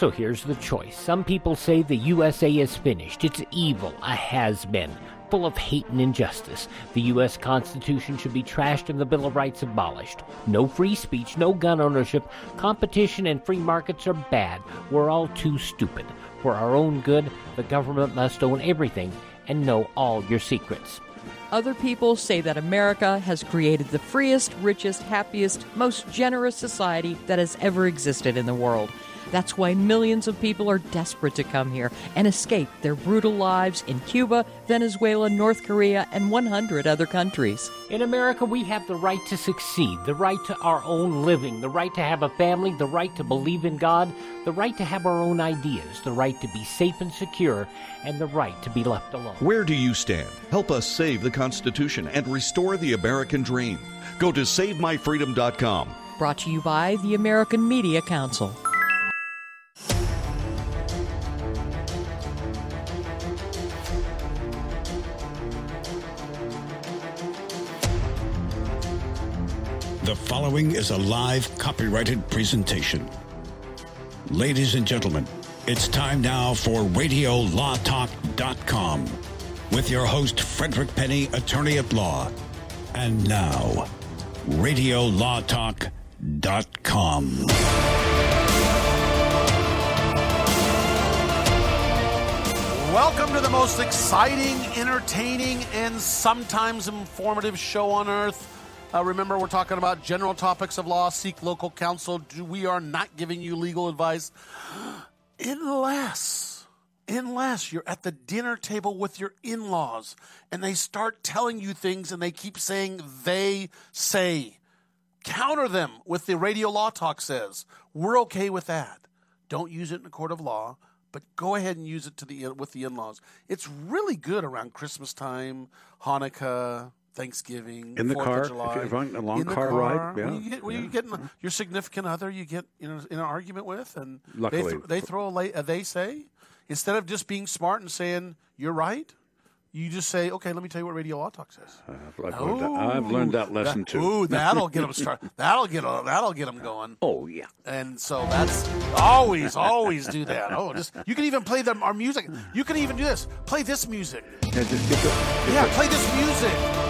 So here's the choice. Some people say the USA is finished. It's evil, a has been, full of hate and injustice. The U.S. Constitution should be trashed and the Bill of Rights abolished. No free speech, no gun ownership. Competition and free markets are bad. We're all too stupid. For our own good, the government must own everything and know all your secrets. Other people say that America has created the freest, richest, happiest, most generous society that has ever existed in the world. That's why millions of people are desperate to come here and escape their brutal lives in Cuba, Venezuela, North Korea, and 100 other countries. In America, we have the right to succeed, the right to our own living, the right to have a family, the right to believe in God, the right to have our own ideas, the right to be safe and secure, and the right to be left alone. Where do you stand? Help us save the Constitution and restore the American dream. Go to SaveMyFreedom.com. Brought to you by the American Media Council. The following is a live copyrighted presentation. Ladies and gentlemen, it's time now for RadioLawTalk.com with your host, Frederick Penney, attorney at law. And now, RadioLawTalk.com. Welcome to the most exciting, entertaining, and sometimes informative show on earth. Uh, remember, we're talking about general topics of law. Seek local counsel. We are not giving you legal advice unless, unless you're at the dinner table with your in-laws and they start telling you things and they keep saying they say. Counter them with the radio law talk says. We're okay with that. Don't use it in a court of law but go ahead and use it to the with the in-laws. It's really good around Christmas time, Hanukkah, Thanksgiving, in the car, of July. a long in the car, ride. Yeah, when you get, when yeah. you get in- your significant other, you get you know in an argument with, and they, Luckily. th- they throw a, la- a they say instead of just being smart and saying you're right. You just say, okay, let me tell you what Radio Law Talk says. I've, I've learned that, I've learned that lesson too. Ooh, that'll get them start. Uh, that'll get 'em- that'll get them going. Oh yeah. And so that's always, always do that. Oh, just you can even play them our music. You can even do this. Play this music. Yeah, just get the, get Yeah, play this music.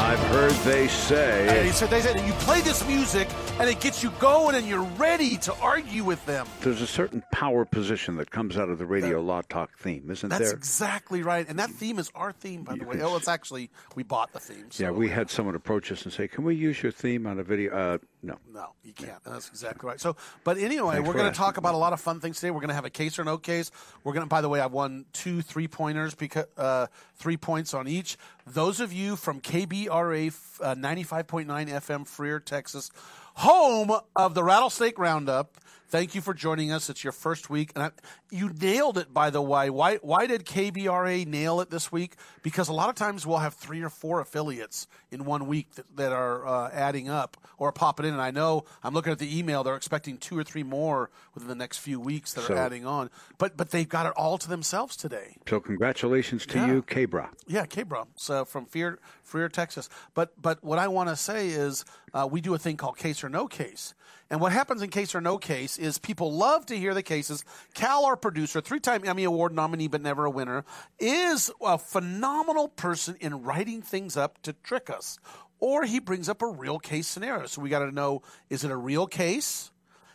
I've heard they And say he said they said and you play this music and it gets you going and you're ready to argue with them. there's a certain power position that comes out of the radio law talk theme, isn't That's there? That's exactly right. And that theme is our theme, by the way. Oh, it's actually we bought the theme. So yeah, we had someone approach us and say, "Can we use your theme on a video?" Uh, no. No, you can't. That's exactly right. So, but anyway, Thanks we're going to talk about a lot of fun things today. We're going to have a case or no case. We're going to, by the way, I won two three pointers because uh, three points on each. Those of you from KBRA uh, 95.9 FM, Freer, Texas, home of the Rattlesnake Roundup. Thank you for joining us. It's your first week, and I, you nailed it. By the way, why why did KBRA nail it this week? Because a lot of times we'll have three or four affiliates in one week that, that are uh, adding up or popping in. And I know I'm looking at the email; they're expecting two or three more within the next few weeks that So- are adding on. But but they've got it all to themselves today. So congratulations to Yeah. you, Cabra. Yeah, K-Bro. So from Freer, Freer, Texas. But but what I want to say is uh, we do a thing called case or no case. And what happens in case or no case is people love to hear the cases. Cal, our producer, three-time Emmy Award nominee but never a winner, is a phenomenal person in writing things up to trick us. Or he brings up a real case scenario. So we got to know: is it a real case?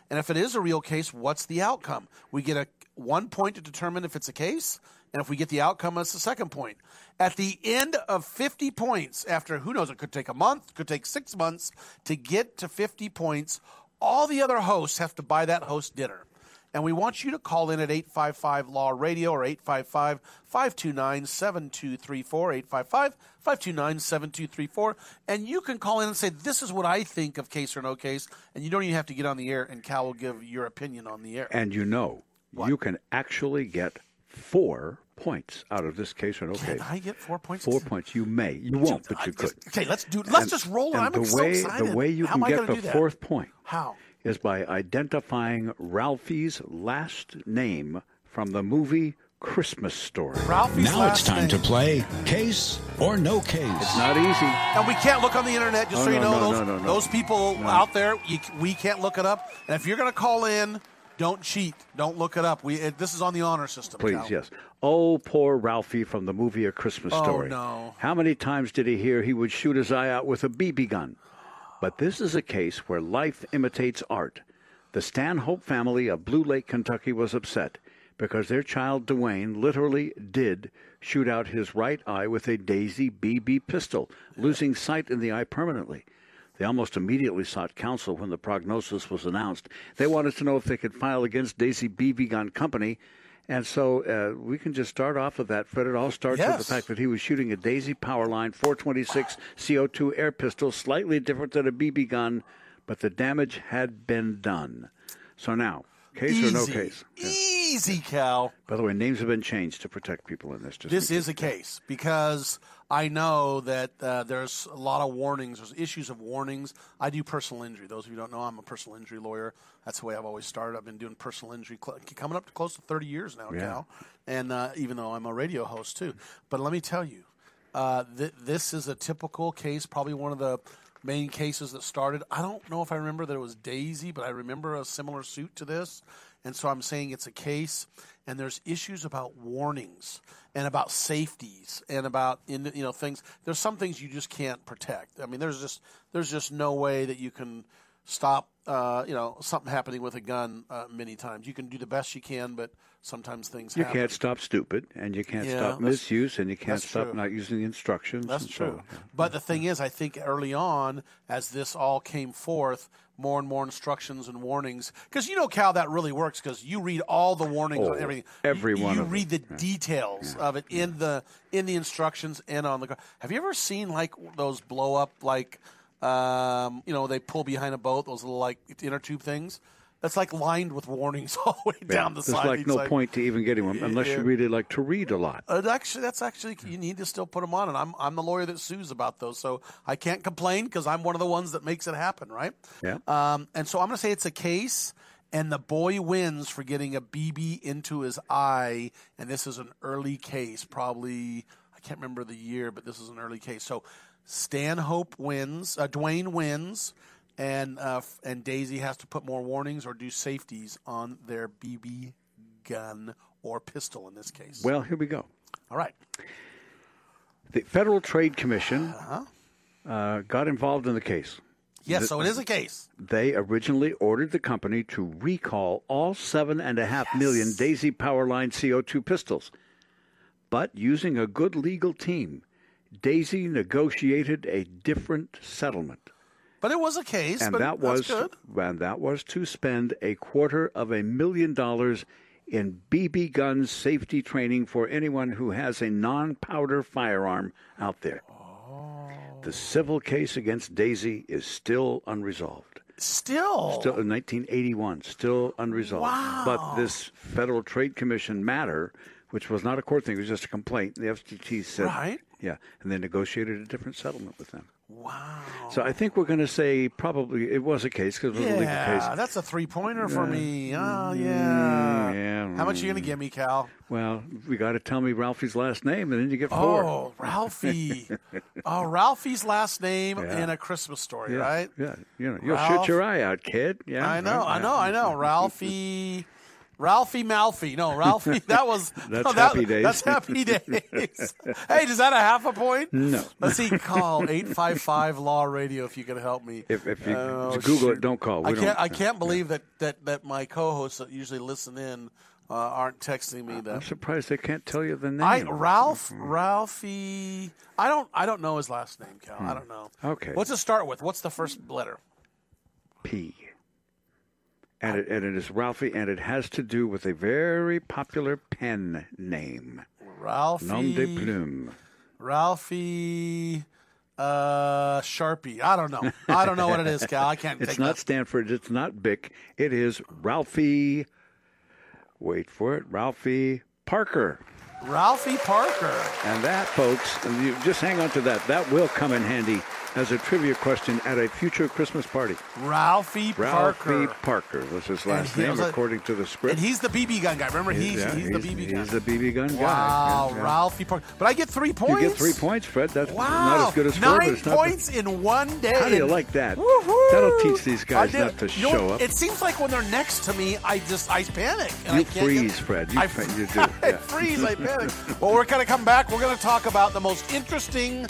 And if it is a real case, what's the outcome? We get a one point to determine if it's a case, and if we get the outcome, it's the second point. At the end of 50 points, after who knows, it could take a month, could take six months to get to 50 points, all the other hosts have to buy that host dinner. And we want you to call in at 855 Law Radio or 855 529 7234. 855 529 7234. And you can call in and say, This is what I think of case or no case. And you don't even have to get on the air, and Cal will give your opinion on the air. And you know, you can actually get four points out of this case or no Can. I get four points? Four points. You may. You won't, but I you just- could. Okay, let's do. Let's And- just roll it. and I'm the so way, excited. The way you How can get the fourth point How? is by identifying Ralphie's last name from the movie Christmas Story. Ralphie's Now last it's time name. to play Case or No Case. It's not easy. And we can't look on the internet, just Oh, so you no, know. no, those, no, no, no. those people out there, you, we can't look it up. And if you're going to call in, Don't cheat. Don't look it up. We it, this is on the honor system. Please, Cal. yes. Oh, poor Ralphie from the movie A Christmas Oh, Story. no. How many times did he hear he would shoot his eye out with a BB gun? But this is a case where life imitates art. The Stanhope family of Blue Lake, Kentucky was upset because their child Dwayne literally did shoot out his right eye with a Daisy BB pistol, losing sight in the eye permanently. They almost immediately sought counsel when the prognosis was announced. They wanted to know if they could file against Daisy BB Gun Company. And so uh, we can just start off with that, Fred. It all starts with the fact that he was shooting a Daisy Powerline 426 CO2 air pistol, slightly different than a BB gun, but the damage had been done. So now, case Easy. or no case? Yeah. Easy, Cal. By the way, names have been changed to protect people in this. Just This is a case because I know that uh, there's a lot of warnings. There's issues of warnings. I do personal injury. Those of you who don't know, I'm a personal injury lawyer. That's the way I've always started. I've been doing personal injury cl- coming up to close to 30 years now, Yeah. Cal. And uh, even though I'm a radio host too, but let me tell you, uh, th- this is a typical case. Probably one of the main cases that started. I don't know if I remember that it was Daisy, but I remember a similar suit to this. And so I'm saying it's a case, and there's issues about warnings and about safeties and about you know things. There's some things you just can't protect. I mean, there's just there's just no way that you can stop uh, you know something happening with a gun uh, many times. You can do the best you can, but sometimes things You happen. can't stop stupid, and you can't Yeah, stop misuse, and you can't stop true. not using the instructions. That's and so true. But the thing is, I think early on, as this all came forth, more and more instructions and warnings. Because you know, Cal, that really works because you read all the warnings Oh, on everything. every you, one You read the details of it in the in the instructions and on the. Have you ever seen like those blow up like, um, you know, they pull behind a boat those little like inner tube things? That's like lined with warnings all the way down the There's side. like It's no point to even getting one unless Yeah. you really like to read a lot. uh, actually, that's actually you need to still put them on, and I'm I'm the lawyer that sues about those, so I can't complain because I'm one of the ones that makes it happen, right? Yeah. Um, and so I'm going to say it's a case, and the boy wins for getting a BB into his eye, and this is an early case, probably I can't remember the year, but this is an early case. So Stanhope wins, uh, Dwayne wins. And uh, and Daisy has to put more warnings or do safeties on their BB gun or pistol in this case. Well, here we go. All right. The Federal Trade Commission Uh-huh. uh, got involved in the case. Yes, so it is a case. They originally ordered the company to recall all seven and a half million Daisy Powerline CO2 pistols. But using a good legal team, Daisy negotiated a different settlement. But it was a case. and that was good. and that was to spend a quarter of a million dollars in BB gun safety training for anyone who has a non-powder firearm out there. Oh. The civil case against Daisy is still unresolved. Still. Still in 1981, still unresolved. Wow. But this Federal Trade Commission matter, which was not a court thing, it was just a complaint. The FTC said, Right. Yeah, and they negotiated a different settlement with them. Wow. So I think we're going to say probably it was a case because it was a legal Yeah, case. that's a three pointer for me. Oh, yeah. Mm, yeah. How much are you going to give me, Cal? Well, we got to tell me Ralphie's last name, and then you get four. Oh, Ralphie. oh, Ralphie's last name Yeah. in a Christmas story, yeah, right? Yeah, you know, you'll Ralph- shoot your eye out, kid. Yeah, I know, right, I know, I know. Ralphie. Ralphie Malfi. No, Ralphie. That was That's no, that- Happy Days. That's happy days. hey, is that a half a point? No. Let's see. Call eight five five Law Radio if you can help me. If, if you Oh, Google shoot. it, don't call. We I don't, can't. I can't believe that, that, that my co-hosts that usually listen in uh, aren't texting me that. I'm surprised they can't tell you the name. I Ralph Ralphie. I don't. I don't know his last name, Cal. I don't know. Hmm. Okay. What's it start with? What's the first letter? P. And it, and it is Ralphie, and it has to do with a very popular pen name, Ralphie. nom de plume. Ralphie. Uh, Sharpie. I don't know. I don't know what it is, Cal. I can't. It's not that. Sanford. It's not Bic. It is Ralphie. Wait for it, Ralphie Parker. Ralphie Parker. And that, folks, and you just hang on to that. That will come in handy as a trivia question at a future Christmas party. Ralphie, Ralphie Parker. Parker was his last name, a- according to the script. And he's the BB gun guy. Remember, he's, yeah, he's, the BB gun. Guy. He's the BB gun guy. wow, Yeah, yeah. Ralphie Parker. But I get three points. You get three points, Fred. That's Wow. not as good as four, Nine but it's not points in one day. How do you like that? Woohoo! That'll teach these guys did- not to you know show up. It seems like when they're next to me, I just I panic. You I can't freeze, Fred. You I, you do, I freeze. I panic. well, we're going to come back. We're going to talk about the most interesting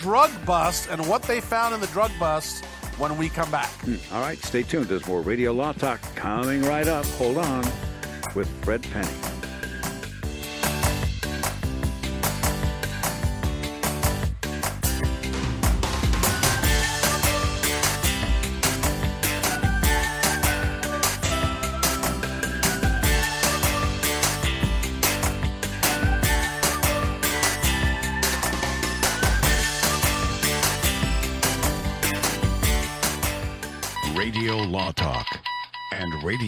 drug bust and what they found in the drug bust when we come back. Hmm, all right, stay tuned. There's more Radio Law Talk coming right up. Hold on with Fred Penney.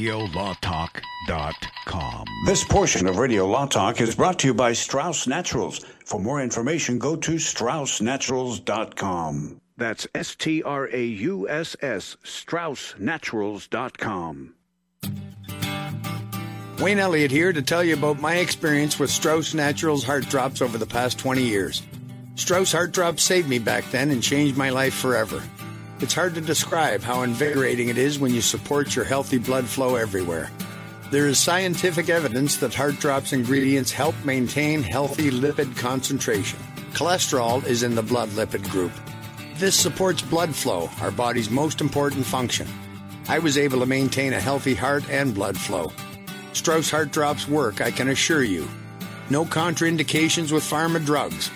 RadioLawTalk.com. This portion of Radio Law Talk is brought to you by Strauss Naturals. For more information, go to StraussNaturals.com. That's S T R A U S S, StraussNaturals.com. Wayne Elliott here to tell you about my experience with Strauss Naturals Heart Drops over the past 20 years. Strauss Heart Drops saved me back then and changed my life forever. It's hard to describe how invigorating it is when you support your healthy blood flow everywhere. There is scientific evidence that Heart Drops ingredients help maintain healthy lipid concentration. Cholesterol is in the blood lipid group. This supports blood flow, our body's most important function. I was able to maintain a healthy heart and blood flow. Strauss Heart Drops work, I can assure you. No contraindications with pharma drugs.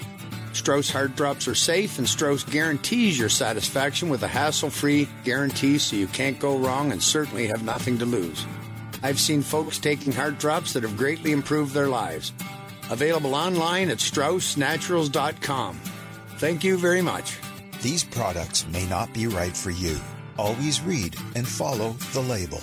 Strauss Heart Drops are safe, and Strauss guarantees your satisfaction with a hassle free guarantee so you can't go wrong and certainly have nothing to lose. I've seen folks taking heart drops that have greatly improved their lives. Available online at StraussNaturals.com. Thank you very much. These products may not be right for you. Always read and follow the label.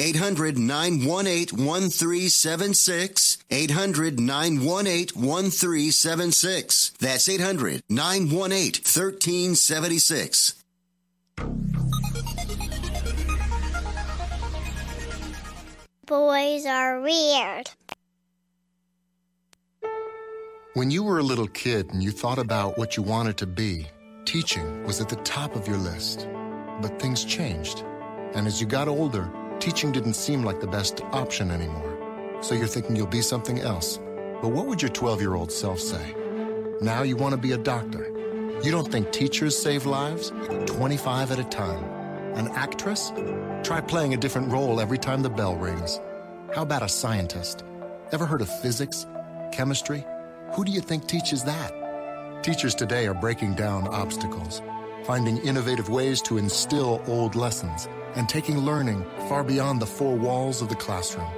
800 918 1376. 800 918 1376. That's 800 918 1376. Boys are weird. When you were a little kid and you thought about what you wanted to be, teaching was at the top of your list. But things changed. And as you got older, teaching didn't seem like the best option anymore. So you're thinking you'll be something else. But what would your 12 year old self say? Now you want to be a doctor. You don't think teachers save lives? 25 at a time. An actress? Try playing a different role every time the bell rings. How about a scientist? Ever heard of physics? Chemistry? Who do you think teaches that? Teachers today are breaking down obstacles, finding innovative ways to instill old lessons, and taking learning far beyond the four walls of the classroom.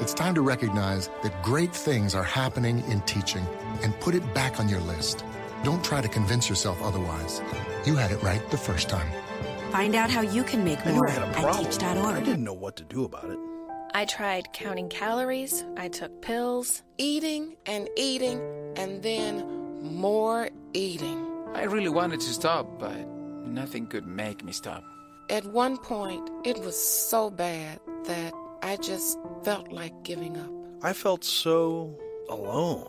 It's time to recognize that great things are happening in teaching and put it back on your list. Don't try to convince yourself otherwise. You had it right the first time. Find out how you can make more I had a at teach.org. I didn't know what to do about it. I tried counting calories, I took pills, eating and eating, and then more eating. I really wanted to stop, but nothing could make me stop. At one point, it was so bad that I just felt like giving up. I felt so alone.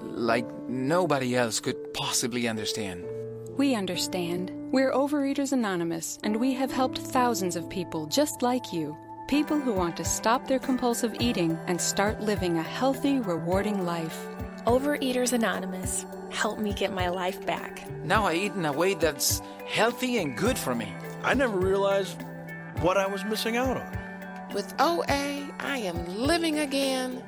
Like nobody else could possibly understand. We understand. We're Overeaters Anonymous, and we have helped thousands of people just like you. People who want to stop their compulsive eating and start living a healthy, rewarding life. Overeaters Anonymous help me get my life back. Now I eat in a way that's healthy and good for me. I never realized what I was missing out on. With OA, I am living again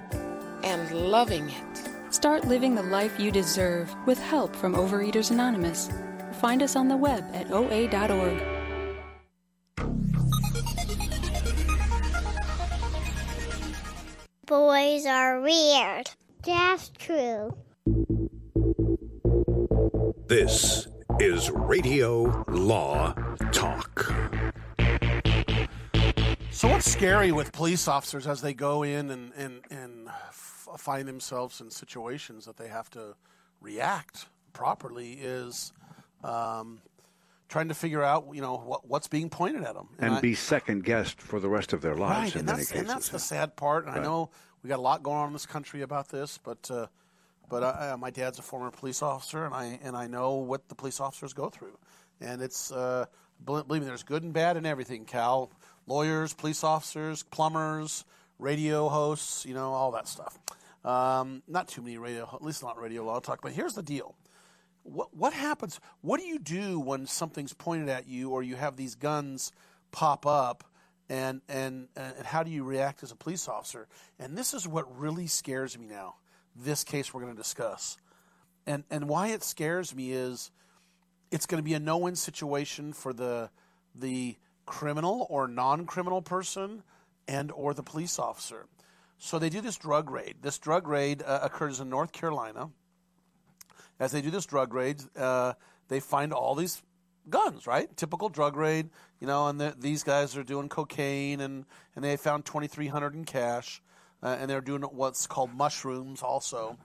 and loving it. Start living the life you deserve with help from Overeaters Anonymous. Find us on the web at oa.org. Boys are weird. That's true. This is Radio Law Talk. So, what's scary with police officers as they go in and, and, and f- find themselves in situations that they have to react properly is um, trying to figure out, you know, what, what's being pointed at them. And, I- be second guessed for the rest of their lives right, in and many that's, cases. and that's the sad part. And I know we got a lot going on in this country about this, but uh, but uh, my dad's a former police officer, and I and I know what the police officers go through, and it's uh, believe me, there's good and bad in everything. Cal, lawyers, police officers, plumbers, radio hosts, you know, all that stuff. Um, not too many radio, at least not radio law talk. But here's the deal: what what happens? What do you do when something's pointed at you, or you have these guns pop up? And, and and how do you react as a police officer? And this is what really scares me now. This case we're going to discuss, and and why it scares me is it's going to be a no-win situation for the the criminal or non-criminal person and or the police officer. So they do this drug raid. This drug raid uh, occurs in North Carolina. As they do this drug raid, uh, they find all these guns, right? Typical drug raid, you know, and the, these guys are doing cocaine, and, and they found 2,300 in cash, uh, and they're doing what's called mushrooms also.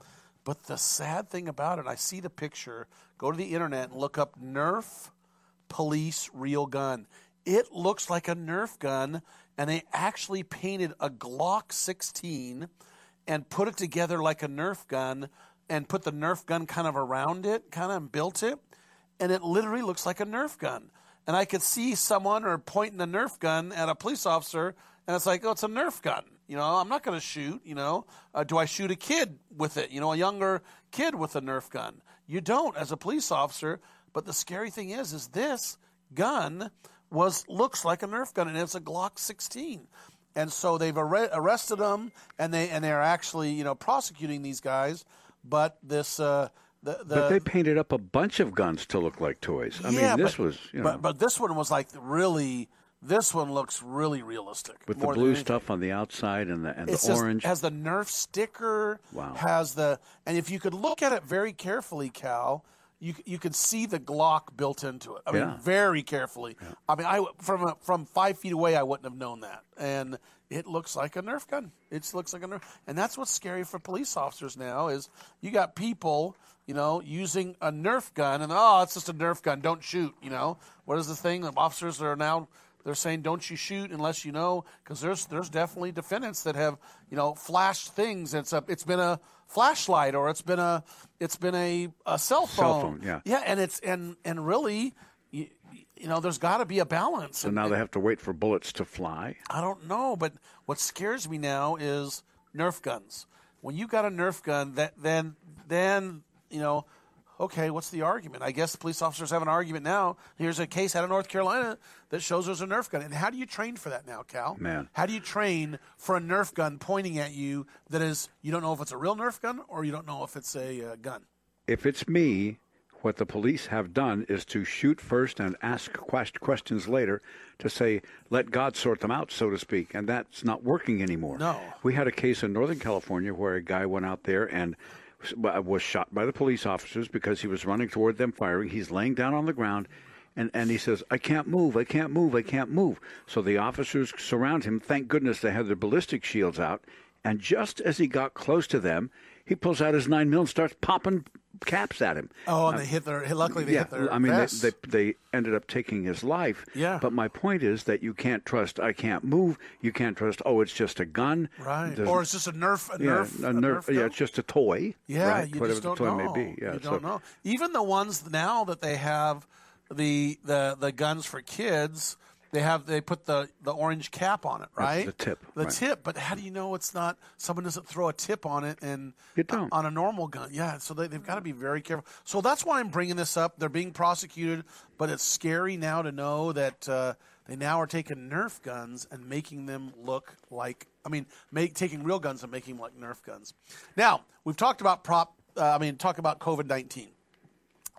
But the sad thing about it, I see the picture, go to the internet and look up Nerf police real gun. It looks like a Nerf gun, and they actually painted a Glock 16 and put it together like a Nerf gun and put the Nerf gun kind of around it, kind of built it, and it literally looks like a Nerf gun. And I could see someone or pointing a Nerf gun at a police officer, and it's like, oh, it's a Nerf gun. You know, I'm not going to shoot. You know, uh, do I shoot a kid with it? You know, a younger kid with a Nerf gun. You don't as a police officer. But the scary thing is, is this gun was looks like a Nerf gun, and it's a Glock 16. And so they've arre- arrested them, and they and they're actually you know prosecuting these guys. But this uh, the, the but they painted up a bunch of guns to look like toys. I yeah, mean, this but, was, you know, but but this one was like really. This one looks really realistic. with the blue stuff on the outside and the and It's the just- orange. has the Nerf sticker. Wow. Has the and if you could look at it very carefully, Cal, you you could see the Glock built into it. I mean, Yeah. very carefully. I mean, I from a, from five feet away, I wouldn't have known that, and it looks like a Nerf gun. It looks like a Nerf, and that's what's scary for police officers now is you got people. You know, using a Nerf gun, and oh, it's just a Nerf gun. Don't shoot. You know, what is the thing? Officers are now they're saying don't you shoot unless you know because there's there's definitely defendants that have you know flashed things. It's a it's been a flashlight or it's been a it's been a, a cell phone. Cell phone, yeah. yeah, and it's and and really, you, you know, there's got to be a balance. so And- now they have to wait for bullets to fly. I don't know, but what scares me now is Nerf guns. When you got a Nerf gun, that then then you know, okay, what's the argument? I guess police officers have an argument now. Here's a case out of North Carolina that shows there's a Nerf gun. And how do you train for that now, Cal? Man. How do you train for a Nerf gun pointing at you that is you don't know if it's a real Nerf gun or you don't know if it's a uh, gun? If it's me, what the police have done is to shoot first and ask quest- questions later to say, let God sort them out, so to speak. And that's not working anymore. No. We had a case in Northern California where a guy went out there and was- uh, was shot by the police officers because he was running toward them firing. He's laying down on the ground. And, and he says, I can't move, I can't move, I can't move. So the officers surround him. Thank goodness they had their ballistic shields out. And just as he got close to them, he pulls out his 9 mil and starts popping caps at him. Oh, and Uh, they hit their. Luckily, they yeah, hit their. I mean, they, they they ended up taking his life. Yeah. But my point is that you can't trust. I can't move. You can't trust. Oh, it's just a gun. Right. There's- Or it's just a Nerf. A yeah, Nerf. a a Nerf. Nerf yeah, it's just a toy. Yeah, right? you whatever just don't the toy know. may be. Yeah, you so- don't know. Even the ones now that they have the the the guns for kids, they have they put the the orange cap on it, right? the tip, The right. tip. But how do you know it's not? Someone doesn't throw a tip on it and on a normal gun. Yeah, so they, they've got to be very careful. So that's why I'm bringing this up. They're being prosecuted, but it's scary now to know that uh, they now are taking Nerf guns and making them look like. I mean, make taking real guns and making them like Nerf guns. Now we've talked about prop. Uh, I mean, talk about COVID nineteen.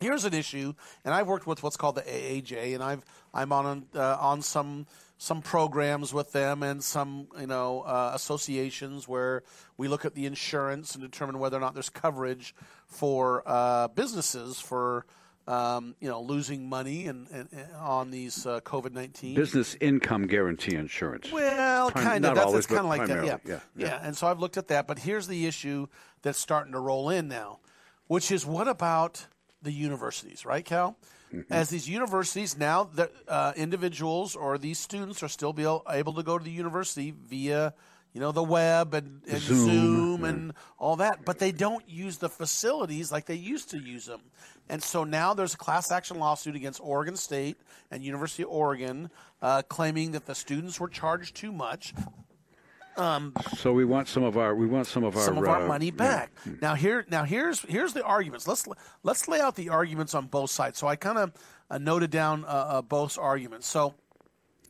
Here's an issue, and I've worked with what's called the AAJ, and I've I'm on uh, on some some programs with them and some you know uh, associations where we look at the insurance and determine whether or not there's coverage for uh, businesses for um, you know losing money and, and, and on these uh, COVID nineteen Business income guarantee insurance. well, Prim- kind of. That's, always, kind of like that. primarily, Yeah. yeah, yeah, And so I've looked at that, but here's the issue that's starting to roll in now, which is what about the universities, right, Cal? Mm-hmm. As these universities now, the uh, individuals or these students are still be able, able to go to the university via, you know, the web and, and Zoom, Zoom, and all that, but they don't use the facilities like they used to use them. And so now there's a class action lawsuit against Oregon State and University of Oregon, uh, claiming that the students were charged too much. Um, So we want some of our we want some of our some of our uh, money yeah. back. Now here, now here's here's the arguments. Let's let's lay out the arguments on both sides. So I kind of uh, noted down uh, uh, both arguments. So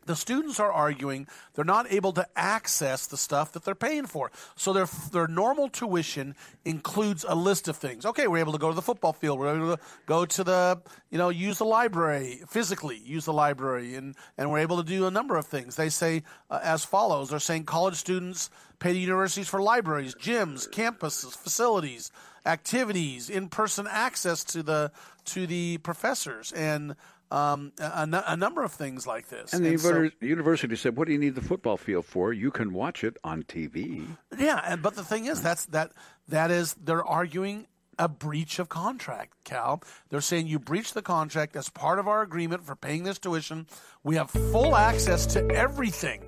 the students are arguing they're not able to access the stuff that they're paying for. So their their normal tuition includes a list of things. Okay, we're able to go to the football field. We're able to go to the you know use the library physically, use the library, and and we're able to do a number of things. They say uh, as follows: They're saying college students pay the universities for libraries, gyms, campuses, facilities, activities, in person access to the to the professors, and um, a, a number of things like this. And the And so- university said, "What do you need the football field for? You can watch it on TV." Yeah, and but the thing is, that's that that is they're arguing a breach of contract, Cal. They're saying you breached the contract as part of our agreement for paying this tuition. We have full access to everything,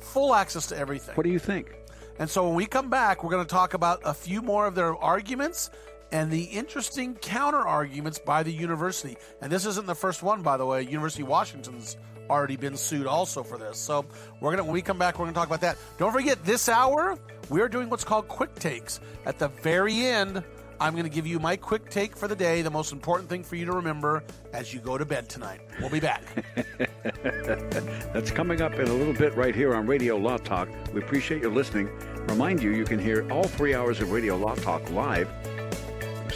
full access to everything. What do you think? And so when we come back, we're going to talk about a few more of their arguments and the interesting counter arguments by the university. And this isn't the first one, by the way. University of Washington's already been sued also for this. So we're gonna when we come back, we're gonna talk about that. Don't forget, this hour we're doing what's called quick takes. At the very end, I'm gonna give you my quick take for the day, the most important thing for you to remember as you go to bed tonight. We'll be back. That's coming up in a little bit right here on Radio Law Talk. We appreciate your listening. Remind you, you can hear all three hours of Radio Law Talk live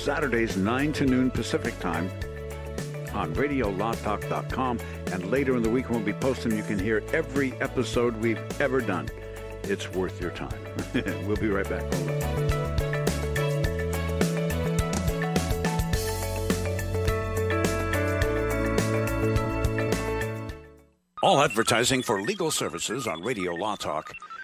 Saturdays 9 to noon Pacific time on radiolawtalk.com. And later in the week, when we post them, you can hear every episode we've ever done. It's worth your time. we'll be right back. All advertising for legal services on Radio Law Talk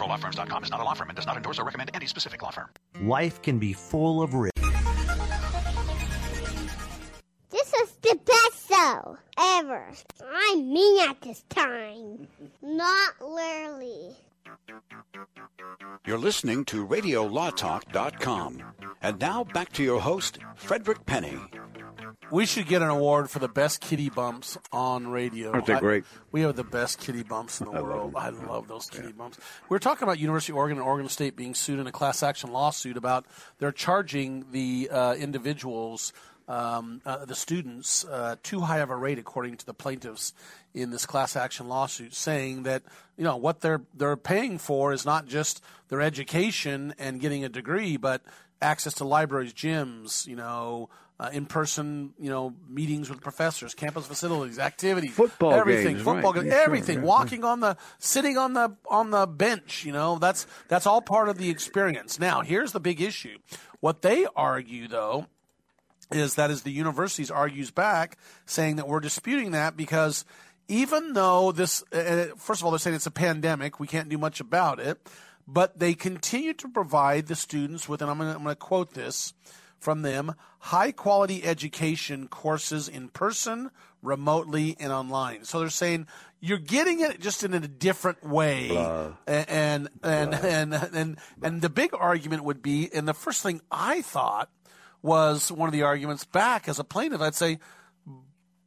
ProLawFirms.com is not a law firm and does not endorse or recommend any specific law firm. Life can be full of risk. This is the best show ever. I mean at this time. Not literally. You're listening to RadioLawTalk.com. And now back to your host, Frederick Penney. We should get an award for the best kitty bumps on radio. Aren't they I- great? we have the best kitty bumps in the I world. them. I love those kitty bumps. We were talking about University of Oregon and Oregon State being sued in a class action lawsuit about they're charging the uh, individuals, um, uh, the students, uh, too high of a rate according to the plaintiffs in this class action lawsuit, saying that you know what they're they're paying for is not just their education and getting a degree, but access to libraries, gyms, you know, uh, in-person, you know, meetings with professors, campus facilities, activities, Football everything, games, football right. games, Yeah, sure, everything, yeah, walking on the, sitting on the on the bench. You know, that's that's all part of the experience. Now, here's the big issue. What they argue, though, is that as the universities argues back, saying that we're disputing that because even though this, uh, first of all, they're saying it's a pandemic, we can't do much about it, but they continue to provide the students with, and I'm going to quote this from them, high quality education courses in person, remotely, and online. So they're saying you're getting it just in a different way. And, and, and, and, and, and the big argument would be, and the first thing I thought was one of the arguments back as a plaintiff. I'd say,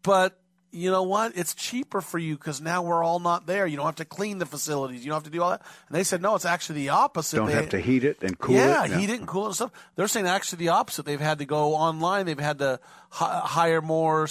but you know what? It's cheaper for you because now we're all not there. You don't have to clean the facilities. You don't have to do all that. And they said, no, it's actually the opposite. Don't They- have to heat it and cool yeah, it. Yeah, heat it and cool it and stuff. They're saying actually the opposite. They've had to go online. They've had to hi- hire more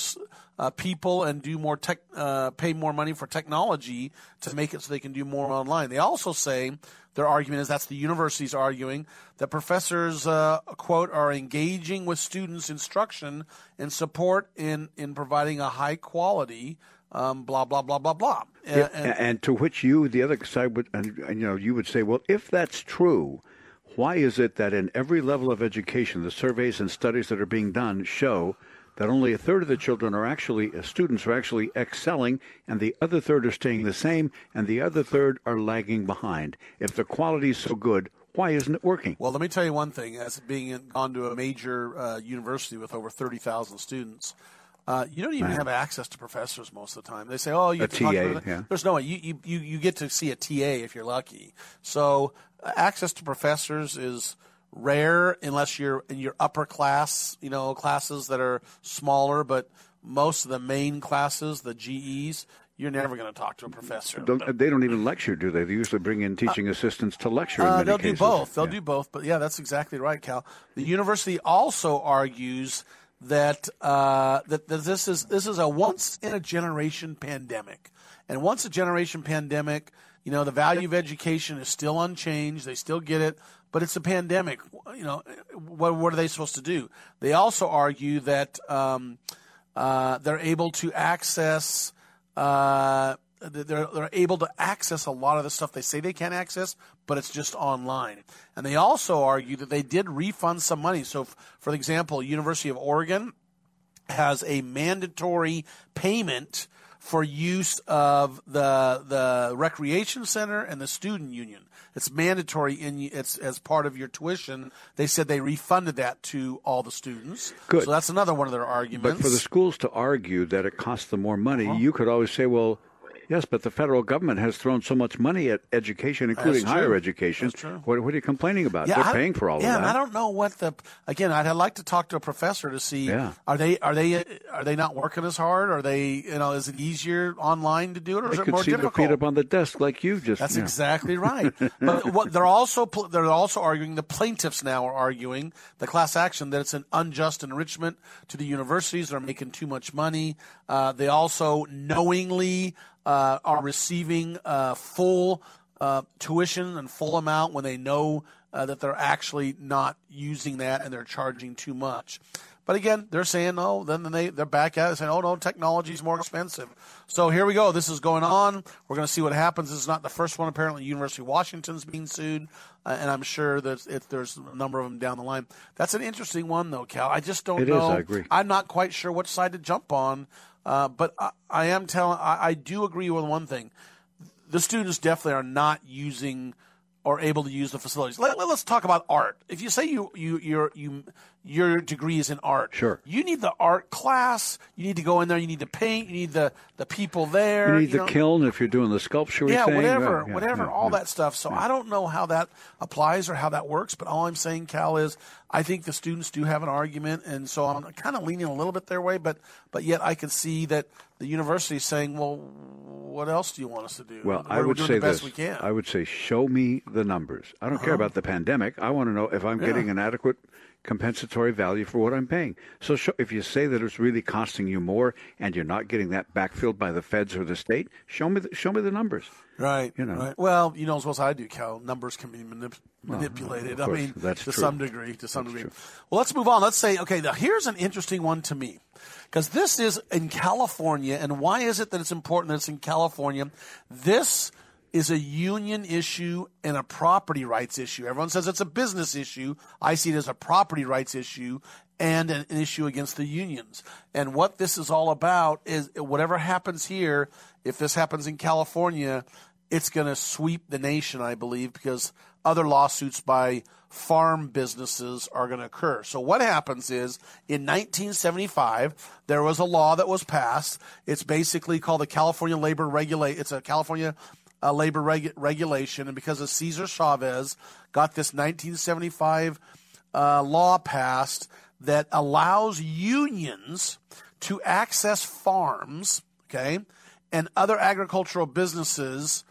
uh, people and do more tech, uh, pay more money for technology to make it so they can do more online. They also say their argument is that's the universities arguing that professors, uh, quote, are engaging with students' instruction and support in in providing a high quality. Um, blah blah blah blah blah. Yeah, And- and, to which you, the other side would, and, and, you know, you would say, well, if that's true, why is it that in every level of education, the surveys and studies that are being done show that only a third of the children are actually uh, students are actually excelling, and the other third are staying the same, and the other third are lagging behind. If the quality is so good, why isn't it working? Well, let me tell you one thing. As being in, gone to a major uh, university with over thirty thousand students, uh, you don't even have access to professors most of the time. They say, "Oh, you A have to talk to TA, them." yeah. There's no way. You, you you get to see a TA if you're lucky. So uh, access to professors is rare unless you're in your upper class, you know, classes that are smaller. But most of the main classes, the GEs, you're never going to talk to a professor. Don't, they don't even lecture, do they? They usually bring in teaching assistants to lecture. in Uh, they'll cases. do both. They'll Yeah. do both. But yeah, that's exactly right, Cal. The university also argues that uh, that, that this is this is a once in a generation pandemic, and once a generation pandemic. You know, the value of education is still unchanged. They still get it, but it's a pandemic. You know, what what are they supposed to do? They also argue that um, uh, they're able to access uh, they're, they're able to access a lot of the stuff they say they can't access, but it's just online. And they also argue that they did refund some money. So, f- for example, University of Oregon has a mandatory payment for use of the the recreation center and the student union. It's mandatory in it's as part of your tuition. They said they refunded that to all the students. Good. So that's another one of their arguments. But for the schools to argue that it costs them more money, Uh-huh. you could always say, well, yes, but the federal government has thrown so much money at education, including higher education. That's true. What, what are you complaining about? They're I- paying for all of that. yeah, I don't know what the again. I'd like to talk to a professor to see Yeah. are they are they are they not working as hard? Are they you know is it easier online to do it or is They it could more see difficult? their feet up on the desk like you just. That's yeah. exactly right. but what they're also they're also arguing the plaintiffs now are arguing the class action that it's an unjust enrichment to the universities that are making too much money. Uh, they also knowingly uh, are receiving uh, full uh, tuition and full amount when they know uh, that they're actually not using that and they're charging too much. But again, they're saying, oh, then they, they're back at it saying, oh, no, technology is more expensive. So here we go. This is going on. We're going to see what happens. This is not the first one. Apparently, University of Washington's being sued, uh, and I'm sure that if there's a number of them down the line. That's an interesting one, though, Cal. I just don't It is, know. I agree. I'm not quite sure which side to jump on, uh, but I, I am telling. I, I do agree with one thing. The students definitely are not using or able to use the facilities. Let, let, us talk about art. If you say you you your you your degree is in art, Sure. you need the art class. You need to go in there. You need to paint. You need the the people there. You need the know? kiln if you're doing the sculpture yeah, thing. whatever, yeah, whatever, yeah, all yeah. that stuff. So I don't know how that applies or how that works, but all I'm saying, Cal, is I think the students do have an argument, and so I'm kind of leaning a little bit their way, but but yet I can see that the university is saying, well, what else do you want us to do? Well, We're I would doing say the best this. we can. I would say, show me the numbers. I don't care Uh-huh. about the pandemic. I want to know if I'm Yeah. getting an adequate compensatory value for what I'm paying. So, show, if you say that it's really costing you more and you're not getting that backfilled by the feds or the state, show me the, show me the numbers. Right. You know. Right. Well, you know as well as I do, Cal. Numbers can be manip- Well, manipulated. of I mean, that's to true. some degree. To some That's degree. true. Well, let's move on. Let's say, okay, now here's an interesting one to me, because this is in California, and why is it that it's important that it's in California? This is a union issue and a property rights issue. Everyone says it's a business issue. I see it as a property rights issue and an, issue against the unions. And what this is all about is whatever happens here, if this happens in California, it's going to sweep the nation, I believe, because other lawsuits by farm businesses are going to occur. So what happens is in 1975 there was a law that was passed. It's basically called the California Labor Regulate. It's a California uh, labor regu- regulation, and because of Cesar Chavez got this 1975 uh, law passed that allows unions to access farms, okay, and other agricultural businesses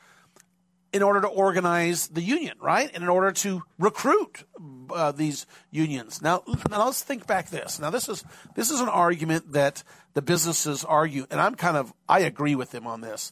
in order to organize the union, right? And in order to recruit uh, these unions. Now, now let's think back this. Now this is this is an argument that the businesses argue, and I'm kind of I agree with them on this.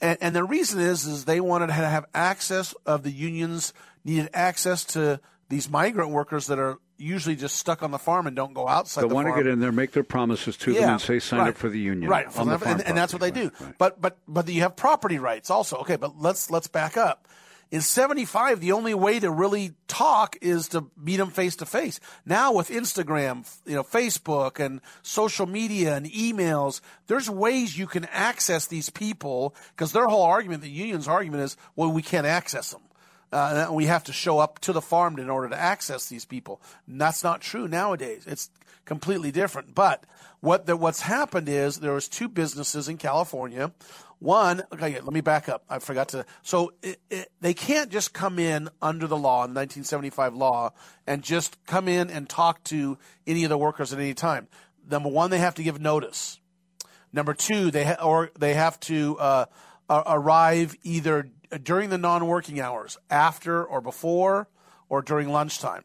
And, and the reason is is they wanted to have access of the unions needed access to these migrant workers that are usually just stuck on the farm and don't go outside They the want to get in there, make their promises to them, and say, sign right. up for the union. Right, on the and, farm and that's what they do. Right, But but but you have property rights also. Okay, but let's let's back up. In 75, the only way to really talk is to meet them face to face. Now with Instagram, you know, Facebook and social media and emails, there's ways you can access these people because their whole argument, the union's argument is, well, we can't access them. Uh, we have to show up to the farm in order to access these people. And that's not true nowadays. It's completely different. But what the, what's happened is there was two businesses in California. One, okay, let me back up. I forgot to. So it, it, they can't just come in under the law, 1975 law, and just come in and talk to any of the workers at any time. Number one, they have to give notice. Number two, they ha- or they have to uh, arrive either during the non-working hours, after or before, or during lunchtime.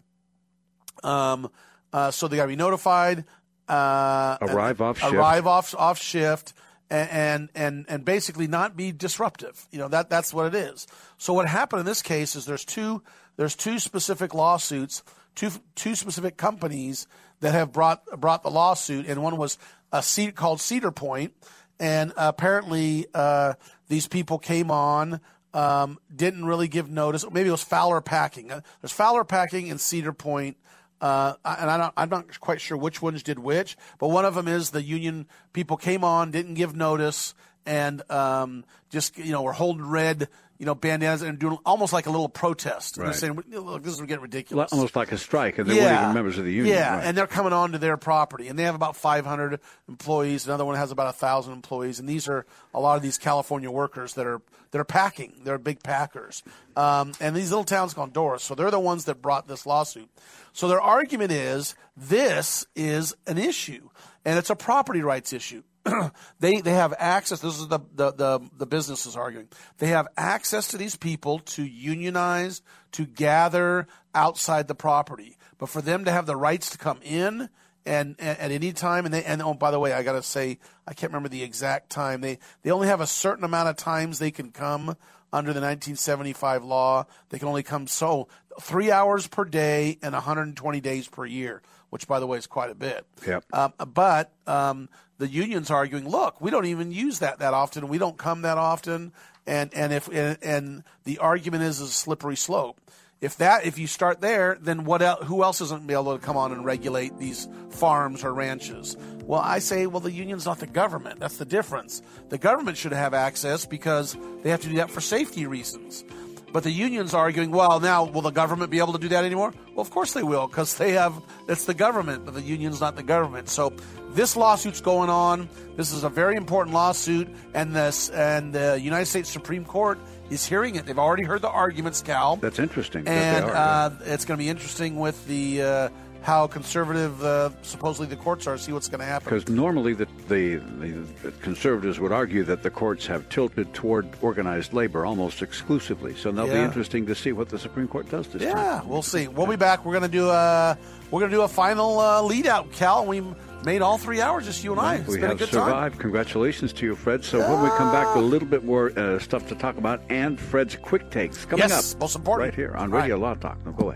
Um, uh, so they got to be notified. Uh, Arrive off shift. Arrive off off shift. And, and and and basically not be disruptive. You know that that's what it is. So what happened in this case is there's two there's two specific lawsuits, two two specific companies that have brought brought the lawsuit, and one was a seat called Cedar Point, and apparently uh, these people came on, um, didn't really give notice. Maybe it was Fowler Packing. Uh, There's Fowler Packing and Cedar Point. Uh, and I I'm not quite sure which ones did which, but one of them is the union people came on, didn't give notice, and um, just you know were holding red, you know, bandanas and doing almost like a little protest. And Right. they're saying, "Look, this is getting Li- ridiculous." Almost like a strike, and they weren't even members of the union. Yeah, right. and they're coming on to their property, and they have about 500 employees. Another one has about a thousand employees, and these are a lot of these California workers that are that are packing. They're big packers, um, and these little towns called Doris. So they're the ones that brought this lawsuit. So their argument is this is an issue, and it's a property rights issue. they they have access. This is the, the the the business is arguing. They have access to these people to unionize, to gather outside the property. But for them to have the rights to come in and, and at any time, and they and oh by the way, I got to say I can't remember the exact time. They they only have a certain amount of times they can come under the 1975 law. They can only come so three hours per day and 120 days per year, which, by the way, is quite a bit. Yep. Um, but um, the union's arguing, look, we don't even use that that often. We don't come that often, and and if and, and the argument is, a slippery slope. If that if you start there, then what? El- who else isn't be able to come on and regulate these farms or ranches? Well, I say, well, the union's not the government. That's the difference. The government should have access because they have to do that for safety reasons. But the union's arguing, well, now will the government be able to do that anymore? Well, of course they will, because they have it's the government, but the union's not the government. So this lawsuit's going on. This is a very important lawsuit, and this and the United States Supreme Court is hearing it. They've already heard the arguments, Cal. That's interesting. that and they are, uh, it's going to be interesting with the uh, how conservative uh, supposedly the courts are. See what's going to happen. Because normally the, the, the conservatives would argue that the courts have tilted toward organized labor almost exclusively. So that'll be interesting to see what the Supreme Court does this time. Yeah, we'll see. We'll be back. We're going to do a we're going to do a final uh, lead out, Cal. We made all three hours, just you and I. It's we been a have good time. survived. Congratulations to you, Fred. So when we come back, a little bit more uh, stuff to talk about and Fred's quick takes coming Yes, up. most important. Right here on Radio Law Talk. No, go away.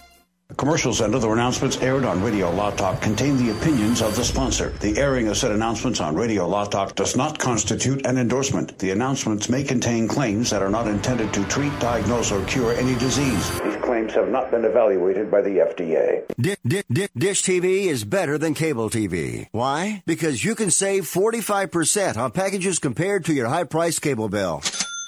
The commercials and other announcements aired on Radio Law Talk contain the opinions of the sponsor. The airing of said announcements on Radio Law Talk does not constitute an endorsement. The announcements may contain claims that are not intended to treat, diagnose, or cure any disease. These claims have not been evaluated by the FDA. Di- di- di- Dish TV is better than cable TV. Why? Because you can save 45% on packages compared to your high price cable bill.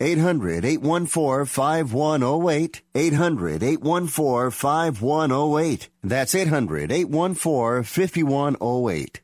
800-814-5108 800-814-5108. 800-814-5108. That's 800-814-5108.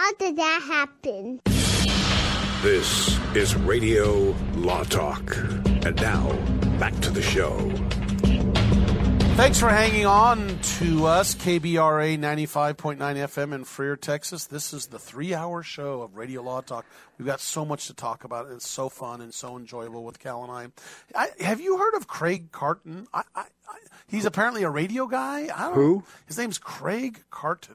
How did that happen? This is Radio Law Talk. And now, back to the show. Thanks for hanging on to us, KBRA 95.9 FM in Freer, Texas. This is the three hour show of Radio Law Talk. We've got so much to talk about. and It's so fun and so enjoyable with Cal and I. I have you heard of Craig Carton? I, I, I, he's apparently a radio guy. I don't Who? His name's Craig Carton.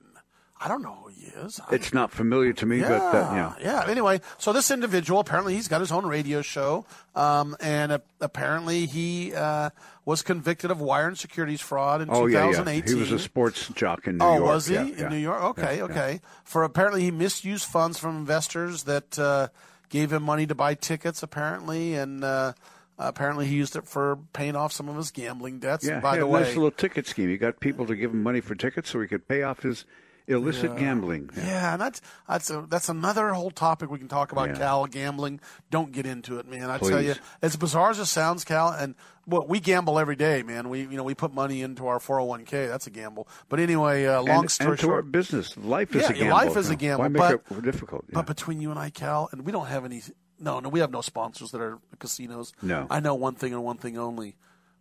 I don't know who he is. It's not familiar to me, but uh, yeah. Yeah. Anyway, so this individual apparently he's got his own radio show, um, and uh, apparently he uh, was convicted of wire and securities fraud in Oh 2018. yeah. He was a sports jock in New oh, York. Oh, was he Yeah, in yeah. New York? Okay, Yeah, yeah. okay. For apparently he misused funds from investors that uh, gave him money to buy tickets. Apparently, and uh, apparently he used it for paying off some of his gambling debts. Yeah, And by he the a way, nice little ticket scheme. He got people to give him money for tickets so he could pay off his illicit Yeah. gambling. Yeah, and that's that's a, that's another whole topic we can talk about. Yeah. Cal gambling. Don't get into it, man. I tell you, Please. as bizarre as it sounds, Cal, and well, we gamble every day, man. We you know we put money into our four hundred one k. That's a gamble. But anyway, uh, long and, story and to short, our business, life is yeah, a gamble. life is a gamble. Why make but, it difficult? But between you and I, Cal, and we don't have any. No, no, we have no sponsors that are casinos. No. I know one thing and one thing only.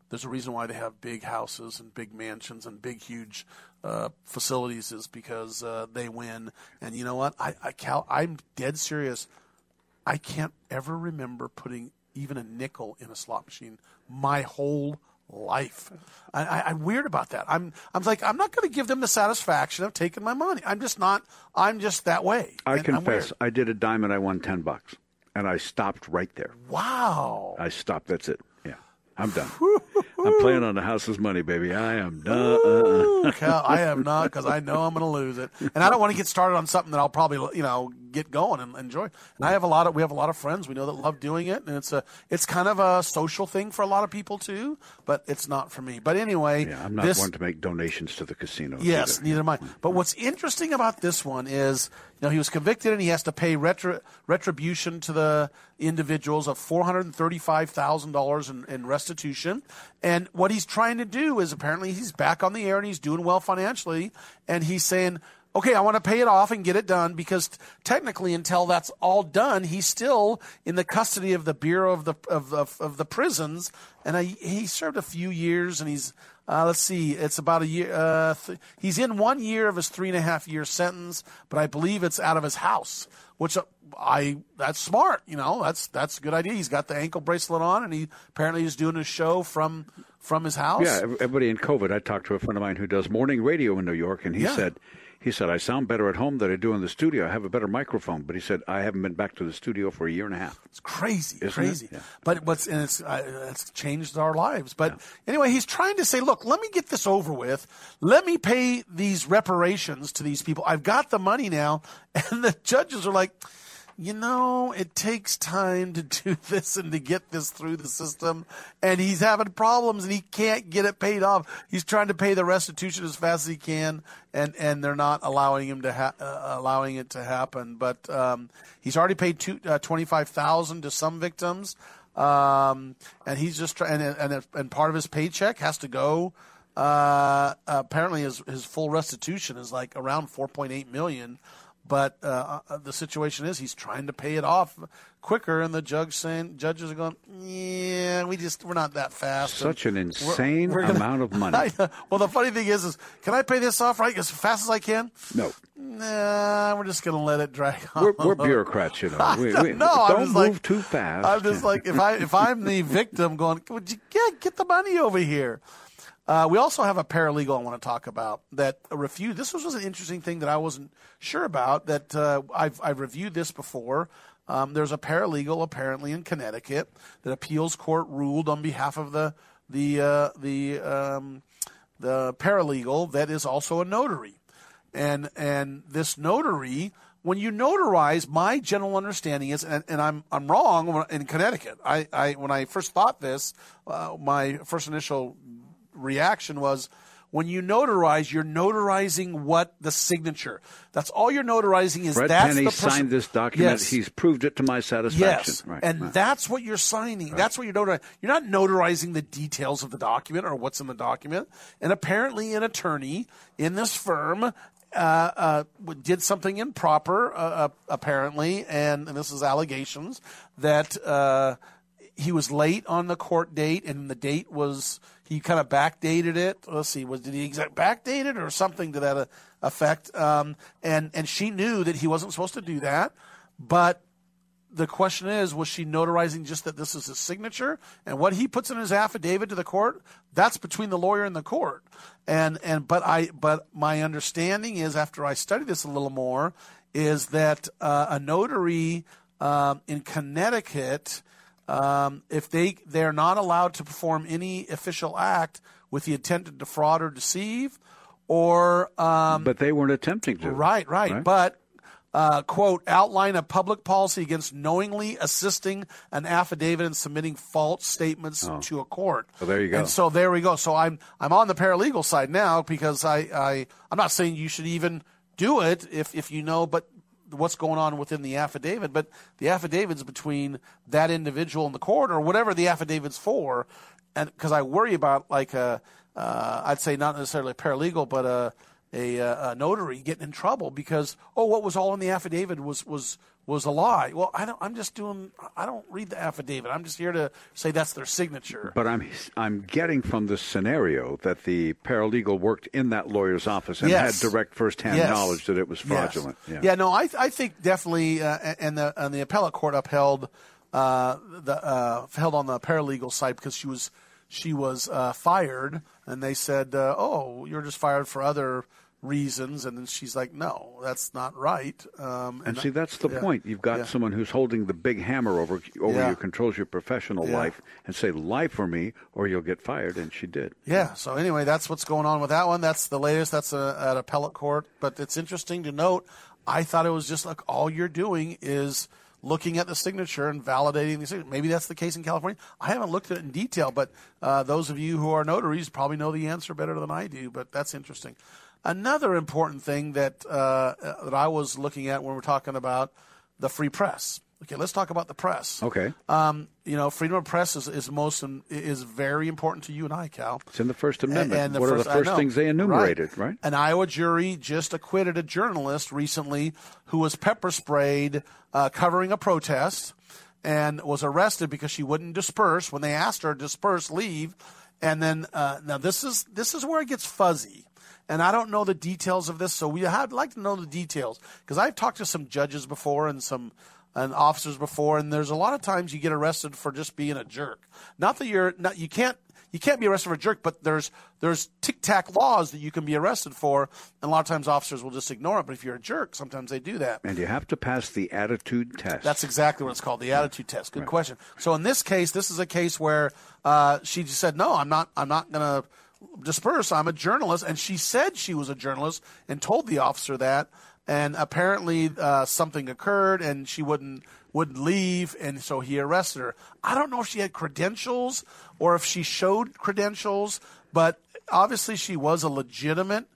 There's a reason why they have big houses and big mansions and big, huge uh, facilities is because uh, they win. And you know what? I, I Cal, I'm dead serious. I can't ever remember putting even a nickel in a slot machine my whole life. I, I, I'm weird about that. I'm I'm like I'm not going to give them the satisfaction of taking my money. I'm just not. I'm just that way. I And confess. I did a diamond. I won ten bucks, and I stopped right there. Wow. I stopped. That's it. Yeah, I'm done. I'm playing on the house's money, baby. I am done. Ooh, I am not because I know I'm going to lose it, and I don't want to get started on something that I'll probably you know get going and enjoy. And I have a lot of we have a lot of friends we know that love doing it, and it's a it's kind of a social thing for a lot of people too, but it's not for me. But anyway, Yeah, I'm not this, one to make donations to the casino. Yes, neither am I. Mm-hmm. But what's interesting about this one is, you know, he was convicted and he has to pay retri- retribution to the individuals of four hundred and thirty-five thousand dollars in restitution. And what he's trying to do is apparently he's back on the air and he's doing well financially, and he's saying. Okay, I want to pay it off and get it done because t- technically, until that's all done, he's still in the custody of the Bureau of the of, of, of the prisons, and I, he served a few years, and he's uh, let's see, it's about a year. Uh, th- he's in one year of his three and a half year sentence, but I believe it's out of his house, which uh, I that's smart. You know, that's that's a good idea. He's got the ankle bracelet on, and he apparently is doing a show from from his house. Yeah, everybody in COVID. I talked to a friend of mine who does morning radio in New York, and he Yeah. said, he said, I sound better at home than I do in the studio. I have a better microphone, but he said I haven't been back to the studio for a year and a half. It's crazy, Isn't it? crazy. Yeah. But what's and it's uh, it's changed our lives. But anyway, he's trying to say, look, let me get this over with. Let me pay these reparations to these people. I've got the money now, and the judges are like. You know, it takes time to do this and to get this through the system. And he's having problems and he can't get it paid off. He's trying to pay the restitution as fast as he can, and, and they're not allowing him to ha- uh, allowing it to happen. But um, he's already paid two, uh, twenty five thousand to some victims, um, and he's just trying. And, and and part of his paycheck has to go. Uh, apparently, his his full restitution is like around four point eight million. But uh, uh, the situation is he's trying to pay it off quicker, and the judge saying judges are going, yeah, we just we're not that fast. Such an And we're- insane we're gonna- amount of money. I well, the funny thing is, is can I pay this off right as fast as I can? No. Nah, we're just going to let it drag on. We're, we're bureaucrats, you know. We, don't we. I'm Don't just move like- too fast. I'm just like if I if I'm the victim, going, would you get get the money over here? Uh, we also have a paralegal I want to talk about that reviewed. This was, was an interesting thing that I wasn't sure about. That uh, I've I've reviewed this before. Um, there's a paralegal apparently in Connecticut that appeals court ruled on behalf of the the uh, the um, the paralegal that is also a notary, and and this notary. When you notarize, my general understanding is, and, and I'm I'm wrong in Connecticut. I, I when I first thought this, uh, my first initial reaction was when you notarize, you're notarizing what the signature. That's all you're notarizing is Fred that's Penney the person. signed this document. Yes. He's proved it to my satisfaction. Yes, Right, and right. that's what you're signing. That's what you're notarizing. You're not notarizing the details of the document or what's in the document. And apparently, an attorney in this firm uh, uh, did something improper, uh, uh, apparently, and, and this is allegations that uh, he was late on the court date, and the date was he kind of backdated it. Let's see, was did he exact backdate it or something to that uh, effect? Um, and and she knew that he wasn't supposed to do that, but the question is, was she notarizing just that this is his signature and what he puts in his affidavit to the court? That's between the lawyer and the court. And and but I but my understanding is after I study this a little more is that uh, a notary um, in Connecticut, um, if they they're not allowed to perform any official act with the intent to defraud or deceive, or um, but they weren't attempting to. Right, right. But uh, quote, outline a public policy against knowingly assisting an affidavit and submitting false statements to a court. Oh. Well, there you go. And so there we go. So I'm I'm on the paralegal side now because I, I I'm not saying you should even do it if if you know, but what's going on within the affidavit, but the affidavit's between that individual and the court or whatever the affidavit's for, and because I worry about like a, uh, I'd say not necessarily a paralegal, but a, a, a notary getting in trouble because oh, what was all in the affidavit was was was a lie. Well, I don't. I'm just doing. I don't read the affidavit. I'm just here to say that's their signature. But I'm I'm getting from this scenario that the paralegal worked in that lawyer's office and Yes. had direct firsthand Yes. knowledge that it was Yes. fraudulent. Yeah. no, I I think definitely, uh, and the and the appellate court upheld uh, the uh, held on the paralegal side because she was she was uh, fired, and they said, uh, "Oh, you're just fired for other reasons," and then she's like, "No, that's not right." Um, And see, that's the yeah. point. You've got Yeah. someone who's holding the big hammer over over Yeah. you, controls your professional life, and say, "Lie for me, or you'll get fired." And she did. Yeah. So anyway, that's what's going on with that one. That's the latest. That's a, at appellate court. But it's interesting to note. I thought it was just like all you're doing is looking at the signature and validating the signature. Maybe that's the case in California. I haven't looked at it in detail, but uh, those of you who are notaries probably know the answer better than I do. But that's interesting. Another important thing that uh, uh, that I was looking at when we're talking about the free press. Okay, let's talk about the press. Okay, Um, you know, freedom of press is, is most is very important to you and I, Cal. it's in the First Amendment. And the what are the first things they enumerated? Right. An Iowa jury just acquitted a journalist recently who was pepper sprayed uh, covering a protest and was arrested because she wouldn't disperse when they asked her to disperse, leave. And then uh, now this is this is where it gets fuzzy. And I don't know the details of this, so we would like to know the details because I've talked to some judges before and some and officers before, and there's a lot of times you get arrested for just being a jerk. Not that you're not you can't you can't be arrested for a jerk, but there's there's tic tac laws that you can be arrested for, and a lot of times officers will just ignore it. But if you're a jerk, sometimes they do that. And you have to pass the attitude test. That's exactly what it's called, the attitude test. Good question. So in this case, this is a case where uh, she just said, "No, I'm not. I'm not going to disperse. I'm a journalist," and she said she was a journalist and told the officer that. And apparently, uh, something occurred, and she wouldn't wouldn't leave, and so he arrested her. I don't know if she had credentials or if she showed credentials, but obviously she was a legitimate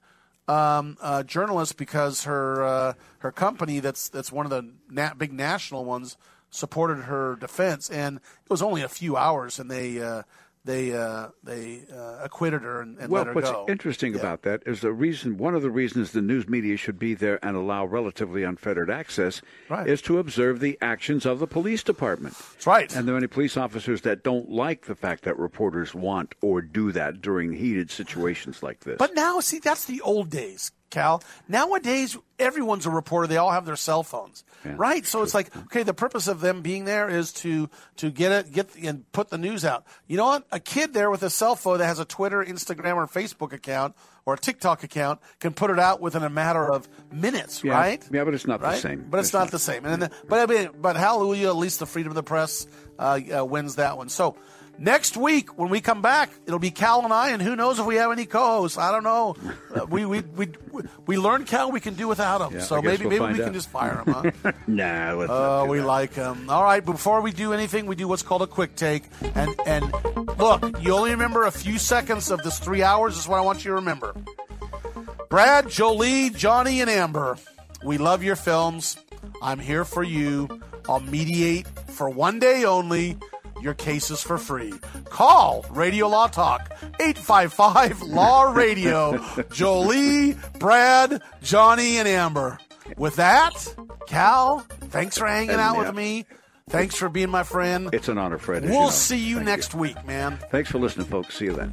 um, uh, journalist because her uh, her company that's that's one of the na- big national ones supported her defense, and it was only a few hours, and they uh, they uh, they uh, acquitted her and, and well, let her what's go. interesting about that is the reason. One of the reasons the news media should be there and allow relatively unfettered access Right. is to observe the actions of the police department. That's right. And there are many police officers that don't like the fact that reporters want or do that during heated situations like this. But now, see, that's the old days, Cal. Nowadays, everyone's a reporter. They all have their cell phones, right? So it's like, okay, the purpose of them being there is to to get it, get and put the news out. You know what? A kid there with a cell phone that has a Twitter, Instagram, or Facebook account or a TikTok account can put it out within a matter of minutes, yeah, right? Yeah, but it's not the same. But it's, not, the same. And then, but I mean, but hallelujah, at least the freedom of the press uh, uh, wins that one. So next week when we come back, it'll be Cal and I, and who knows if we have any co-hosts? I don't know. Uh, we, we we we learned Cal, we can do without him. Yeah, so maybe we'll maybe we out. can just fire him, huh? nah, let's Oh, not we that. like him. All right, before we do anything, we do what's called a quick take. And and look, you only remember a few seconds of this three hours. Is what I want you to remember. Brad, Jolie, Johnny, and Amber, we love your films. I'm here for you. I'll mediate for one day only. Your case is for free. Call Radio Law Talk 855 Law Radio. Jolie, Brad, Johnny, and Amber. With that, Cal, thanks for hanging out with me. Thanks for being my friend. It's an honor, Fred. We'll know. see you Thank next week, man. Thanks for listening, folks. See you then.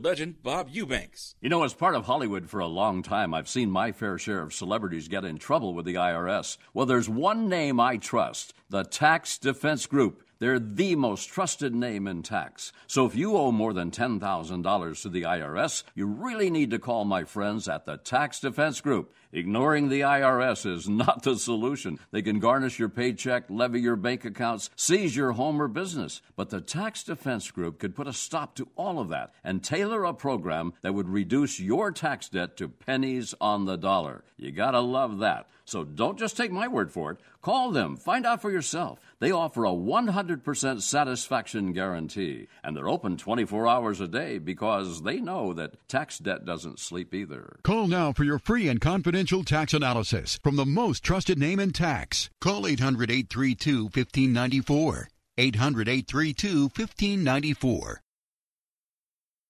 Hollywood legend Bob Eubanks. You know, as part of Hollywood for a long time, I've seen my fair share of celebrities get in trouble with the IRS. Well, there's one name I trust the Tax Defense Group. They're the most trusted name in tax. So if you owe more than $10,000 to the IRS, you really need to call my friends at the Tax Defense Group. Ignoring the IRS is not the solution. They can garnish your paycheck, levy your bank accounts, seize your home or business. But the Tax Defense Group could put a stop to all of that and tailor a program that would reduce your tax debt to pennies on the dollar. You gotta love that. So don't just take my word for it. Call them, find out for yourself. They offer a 100% satisfaction guarantee, and they're open 24 hours a day because they know that tax debt doesn't sleep either. Call now for your free and confidential tax analysis from the most trusted name in tax. Call 800 832 1594. 800 832 1594.